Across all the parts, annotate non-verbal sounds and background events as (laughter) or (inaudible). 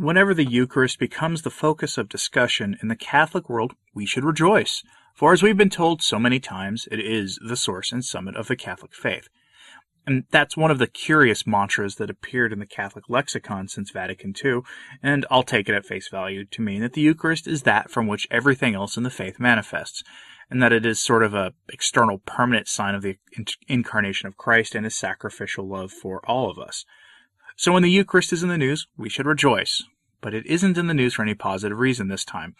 Whenever the Eucharist becomes the focus of discussion in the Catholic world, we should rejoice, for as we've been told so many times, it is the source and summit of the Catholic faith. And that's one of the curious mantras that appeared in the Catholic lexicon since Vatican II, and I'll take it at face value to mean that the Eucharist is that from which everything else in the faith manifests, and that it is sort of a external permanent sign of the incarnation of Christ and his sacrificial love for all of us. So when the Eucharist is in the news, we should rejoice. But it isn't in the news for any positive reason this time.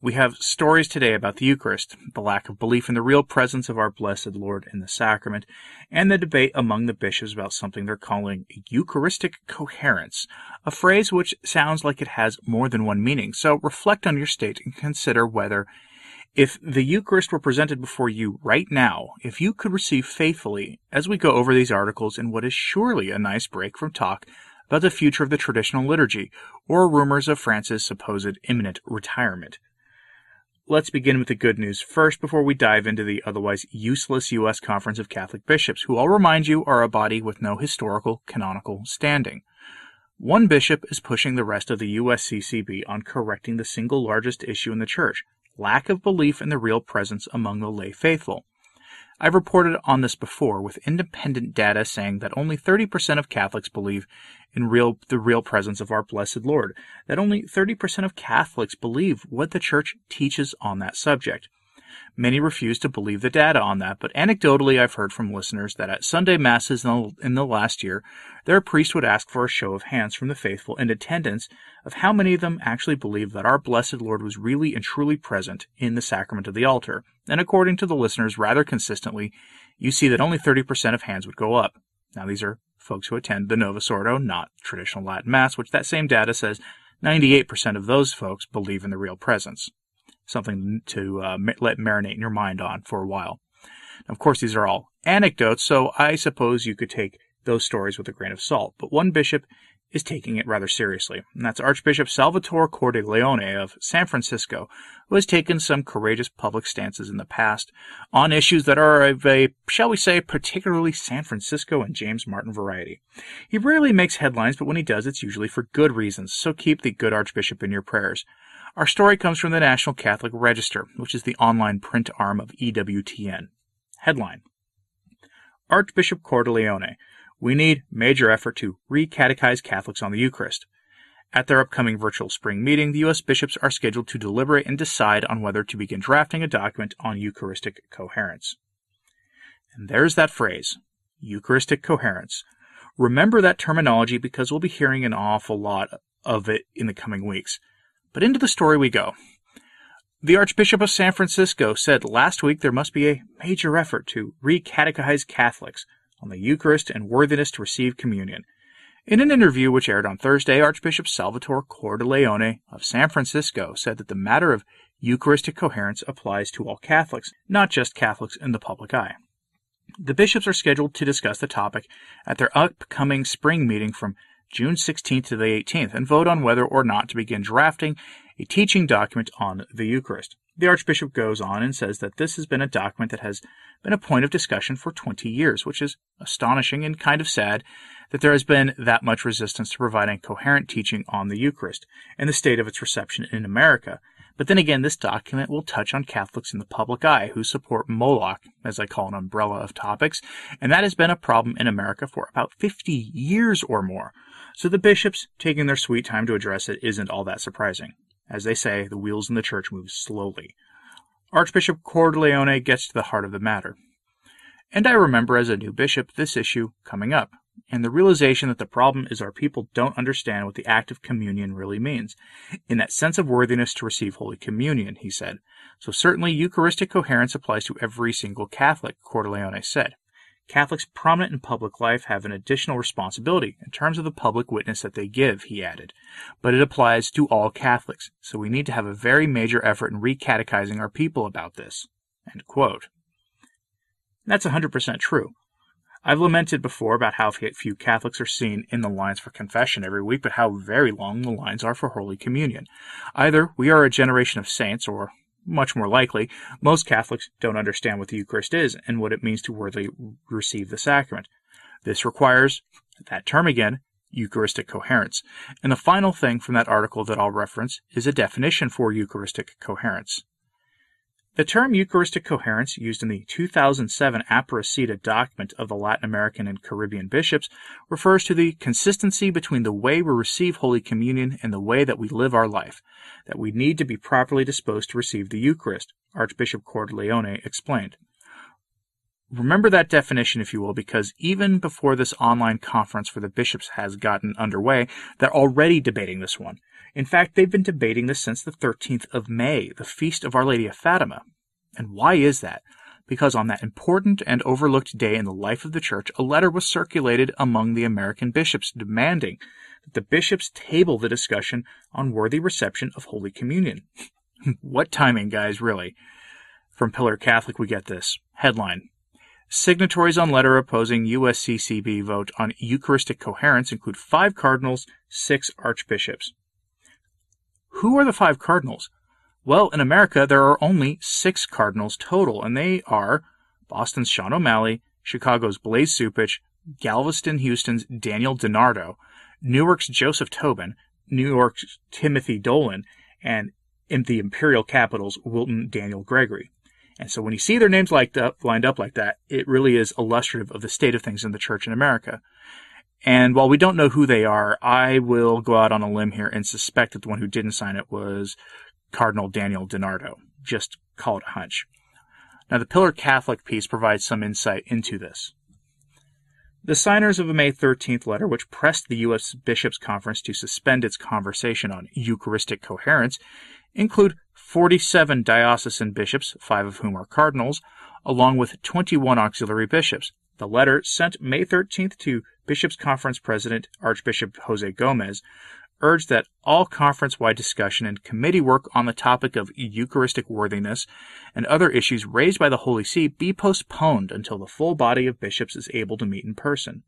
We have stories today about the Eucharist, the lack of belief in the real presence of our blessed Lord in the sacrament, and the debate among the bishops about something they're calling Eucharistic coherence, a phrase which sounds like it has more than one meaning. So reflect on your state and consider whether if the Eucharist were presented before you right now, if you could receive faithfully as we go over these articles in what is surely a nice break from talk about the future of the traditional liturgy or rumors of Francis' supposed imminent retirement. Let's begin with the good news first before we dive into the otherwise useless U.S. Conference of Catholic Bishops, who I'll remind you are a body with no historical canonical standing. One bishop is pushing the rest of the USCCB on correcting the single largest issue in the Church lack of belief in the real presence among the lay faithful. I've reported on this before with independent data saying that only 30% of Catholics believe in real the real presence of our blessed Lord, that only 30% of Catholics believe what the church teaches on that subject. Many refuse to believe the data on that, but anecdotally, I've heard from listeners that at Sunday Masses in the, in the last year, their priest would ask for a show of hands from the faithful in attendance of how many of them actually believed that our blessed Lord was really and truly present in the sacrament of the altar. And according to the listeners, rather consistently, you see that only 30% of hands would go up. Now, these are folks who attend the Novus Ordo, not traditional Latin Mass, which that same data says 98% of those folks believe in the real presence something to uh, let marinate in your mind on for a while. Of course, these are all anecdotes, so I suppose you could take those stories with a grain of salt. But one bishop is taking it rather seriously, and that's Archbishop Salvatore Cordileone of San Francisco, who has taken some courageous public stances in the past on issues that are of a, shall we say, particularly San Francisco and James Martin variety. He rarely makes headlines, but when he does, it's usually for good reasons, so keep the good Archbishop in your prayers. Our story comes from the National Catholic Register, which is the online print arm of EWTN. Headline Archbishop Cordileone, we need major effort to recatechize Catholics on the Eucharist. At their upcoming virtual spring meeting, the U.S. bishops are scheduled to deliberate and decide on whether to begin drafting a document on Eucharistic coherence. And there's that phrase, Eucharistic coherence. Remember that terminology because we'll be hearing an awful lot of it in the coming weeks. But into the story we go. The Archbishop of San Francisco said last week there must be a major effort to recatechize Catholics on the Eucharist and worthiness to receive communion. In an interview which aired on Thursday, Archbishop Salvatore Cordileone of San Francisco said that the matter of Eucharistic coherence applies to all Catholics, not just Catholics in the public eye. The bishops are scheduled to discuss the topic at their upcoming spring meeting from June 16th to the 18th, and vote on whether or not to begin drafting a teaching document on the Eucharist. The Archbishop goes on and says that this has been a document that has been a point of discussion for 20 years, which is astonishing and kind of sad that there has been that much resistance to providing coherent teaching on the Eucharist and the state of its reception in America. But then again, this document will touch on Catholics in the public eye who support Moloch, as I call an umbrella of topics, and that has been a problem in America for about 50 years or more. So the bishops taking their sweet time to address it isn't all that surprising. As they say, the wheels in the church move slowly. Archbishop Cordileone gets to the heart of the matter. And I remember as a new bishop this issue coming up, and the realization that the problem is our people don't understand what the act of communion really means, in that sense of worthiness to receive Holy Communion, he said. So certainly Eucharistic coherence applies to every single Catholic, Cordileone said. Catholics prominent in public life have an additional responsibility in terms of the public witness that they give, he added. But it applies to all Catholics, so we need to have a very major effort in recatechizing our people about this. That's 100% true. I've lamented before about how few Catholics are seen in the lines for confession every week, but how very long the lines are for Holy Communion. Either we are a generation of saints, or much more likely, most Catholics don't understand what the Eucharist is and what it means to worthily receive the sacrament. This requires, that term again, Eucharistic coherence. And the final thing from that article that I'll reference is a definition for Eucharistic coherence. The term Eucharistic coherence, used in the 2007 Aparecida document of the Latin American and Caribbean bishops, refers to the consistency between the way we receive Holy Communion and the way that we live our life, that we need to be properly disposed to receive the Eucharist, Archbishop Cordileone explained. Remember that definition, if you will, because even before this online conference for the bishops has gotten underway, they're already debating this one. In fact, they've been debating this since the 13th of May, the feast of Our Lady of Fatima. And why is that? Because on that important and overlooked day in the life of the church, a letter was circulated among the American bishops demanding that the bishops table the discussion on worthy reception of Holy Communion. (laughs) what timing, guys, really? From Pillar Catholic, we get this headline Signatories on letter opposing USCCB vote on Eucharistic coherence include five cardinals, six archbishops. Who are the five cardinals? Well, in America, there are only six cardinals total, and they are Boston's Sean O'Malley, Chicago's Blase Cupich, Galveston, Houston's Daniel DiNardo, Newark's Joseph Tobin, New York's Timothy Dolan, and in the Imperial Capital's Wilton Daniel Gregory. And so when you see their names lined up, uh, lined up like that, it really is illustrative of the state of things in the church in America. And while we don't know who they are, I will go out on a limb here and suspect that the one who didn't sign it was Cardinal Daniel DiNardo. Just call it a hunch. Now, the Pillar Catholic piece provides some insight into this. The signers of a May 13th letter, which pressed the U.S. Bishops' Conference to suspend its conversation on Eucharistic coherence, include 47 diocesan bishops, five of whom are cardinals, along with 21 auxiliary bishops. The letter, sent May 13th to Bishops' Conference President Archbishop Jose Gomez, urged that all conference wide discussion and committee work on the topic of Eucharistic worthiness and other issues raised by the Holy See be postponed until the full body of bishops is able to meet in person.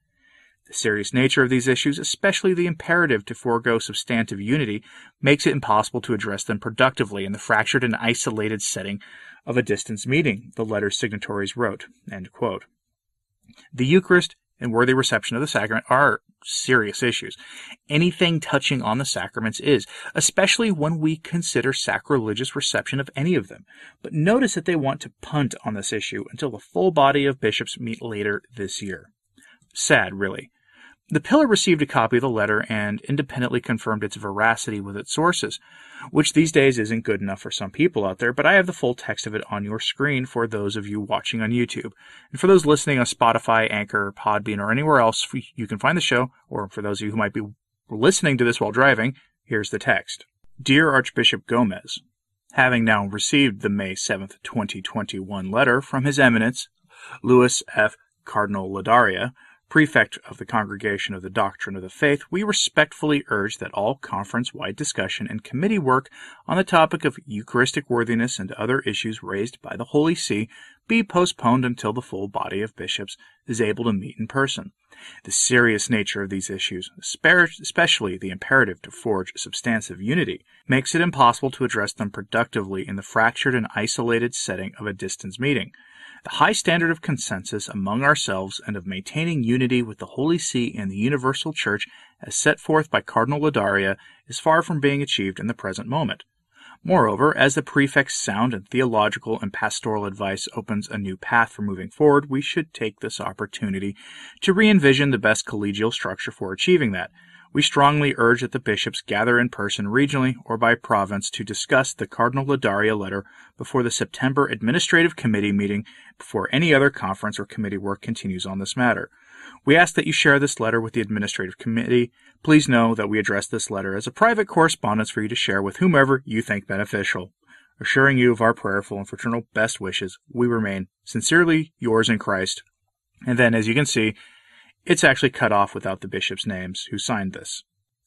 The serious nature of these issues, especially the imperative to forego substantive unity, makes it impossible to address them productively in the fractured and isolated setting of a distance meeting, the letter's signatories wrote. The Eucharist and worthy reception of the sacrament are serious issues. Anything touching on the sacraments is, especially when we consider sacrilegious reception of any of them. But notice that they want to punt on this issue until the full body of bishops meet later this year. Sad, really. The Pillar received a copy of the letter and independently confirmed its veracity with its sources, which these days isn't good enough for some people out there, but I have the full text of it on your screen for those of you watching on YouTube. And for those listening on Spotify, Anchor, Podbean, or anywhere else you can find the show, or for those of you who might be listening to this while driving, here's the text. Dear Archbishop Gomez, having now received the May 7th, 2021 letter from His Eminence, Louis F. Cardinal Ladaria, prefect of the Congregation of the Doctrine of the Faith, we respectfully urge that all conference wide discussion and committee work on the topic of Eucharistic worthiness and other issues raised by the Holy See be postponed until the full body of bishops is able to meet in person. The serious nature of these issues, especially the imperative to forge substantive unity, makes it impossible to address them productively in the fractured and isolated setting of a distance meeting. The high standard of consensus among ourselves and of maintaining unity with the Holy See and the Universal Church as set forth by Cardinal Ladaria is far from being achieved in the present moment. Moreover, as the prefect's sound and theological and pastoral advice opens a new path for moving forward, we should take this opportunity to re envision the best collegial structure for achieving that, we strongly urge that the bishops gather in person regionally or by province to discuss the Cardinal Ladaria letter before the September Administrative Committee meeting before any other conference or committee work continues on this matter. We ask that you share this letter with the Administrative Committee. Please know that we address this letter as a private correspondence for you to share with whomever you think beneficial. Assuring you of our prayerful and fraternal best wishes, we remain sincerely yours in Christ. And then, as you can see, it's actually cut off without the bishops' names who signed this.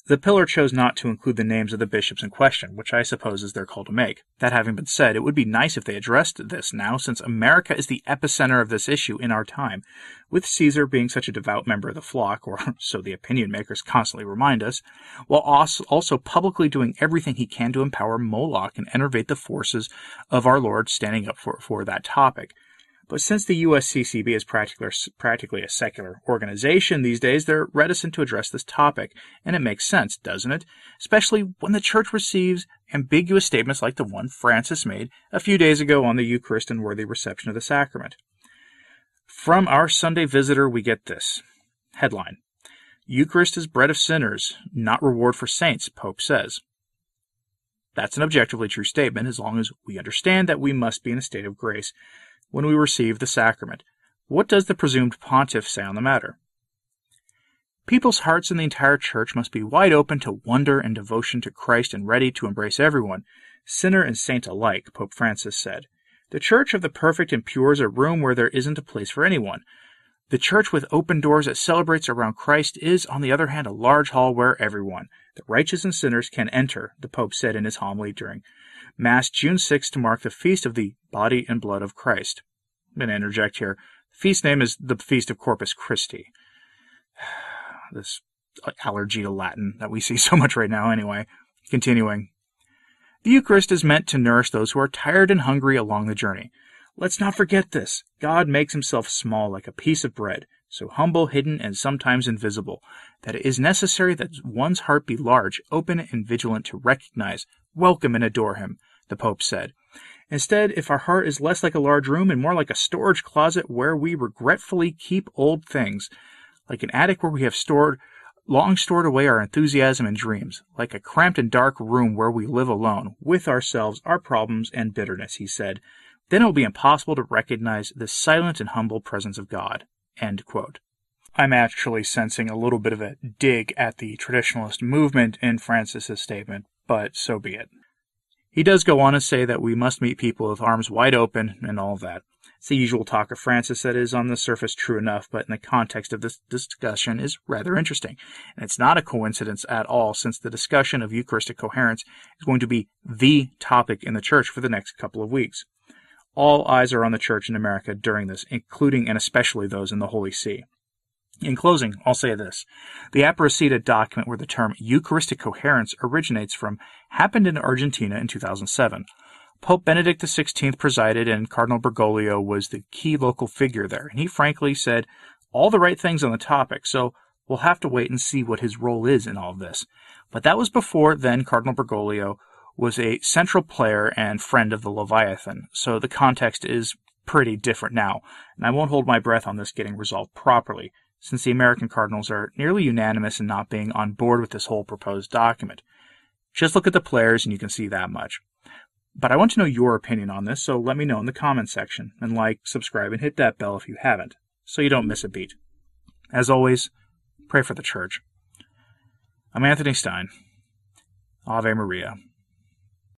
The pillar chose not to include the names of the bishops in question, which I suppose is their call to make. That having been said, it would be nice if they addressed this now, since America is the epicenter of this issue in our time, with Caesar being such a devout member of the flock, or (laughs) so the opinion makers constantly remind us, while also publicly doing everything he can to empower Moloch and enervate the forces of our Lord standing up for, for that topic. But since the USCCB is practically, practically a secular organization these days, they're reticent to address this topic, and it makes sense, doesn't it? Especially when the church receives ambiguous statements like the one Francis made a few days ago on the Eucharist and worthy reception of the sacrament. From our Sunday visitor, we get this headline Eucharist is bread of sinners, not reward for saints, Pope says. That's an objectively true statement as long as we understand that we must be in a state of grace when we receive the sacrament. What does the presumed pontiff say on the matter? People's hearts in the entire church must be wide open to wonder and devotion to Christ and ready to embrace everyone, sinner and saint alike, Pope Francis said. The church of the perfect and pure is a room where there isn't a place for anyone. The church with open doors that celebrates around Christ is, on the other hand, a large hall where everyone, the righteous and sinners, can enter, the Pope said in his homily during Mass June 6 to mark the feast of the body and blood of Christ. I'm going to interject here. The feast name is the Feast of Corpus Christi. (sighs) This uh, allergy to Latin that we (laughs) see so much right now, anyway. Continuing. The Eucharist is meant to nourish those who are tired and hungry along the journey. Let's not forget this. God makes himself small like a piece of bread, so humble, hidden, and sometimes invisible, that it is necessary that one's heart be large, open, and vigilant to recognize, welcome, and adore him, the Pope said. Instead, if our heart is less like a large room and more like a storage closet where we regretfully keep old things, like an attic where we have stored long stored away our enthusiasm and dreams, like a cramped and dark room where we live alone, with ourselves, our problems, and bitterness, he said, then it will be impossible to recognize the silent and humble presence of God. I'm actually sensing a little bit of a dig at the traditionalist movement in Francis's statement, but so be it. He does go on to say that we must meet people with arms wide open and all that. It's the usual talk of Francis that is on the surface true enough, but in the context of this discussion is rather interesting. And it's not a coincidence at all, since the discussion of Eucharistic coherence is going to be the topic in the church for the next couple of weeks. All eyes are on the church in America during this, including and especially those in the Holy See. In closing, I'll say this. The Aparecida document where the term Eucharistic coherence originates from happened in Argentina in 2007. Pope Benedict XVI presided and Cardinal Bergoglio was the key local figure there, and he frankly said all the right things on the topic, so we'll have to wait and see what his role is in all of this. But that was before then Cardinal Bergoglio was a central player and friend of the Leviathan, so the context is pretty different now, and I won't hold my breath on this getting resolved properly since the American Cardinals are nearly unanimous in not being on board with this whole proposed document. Just look at the players and you can see that much. But I want to know your opinion on this, so let me know in the comments section, and like, subscribe, and hit that bell if you haven't, so you don't miss a beat. As always, pray for the church. I'm Anthony Stein. Ave Maria.